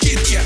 get ya.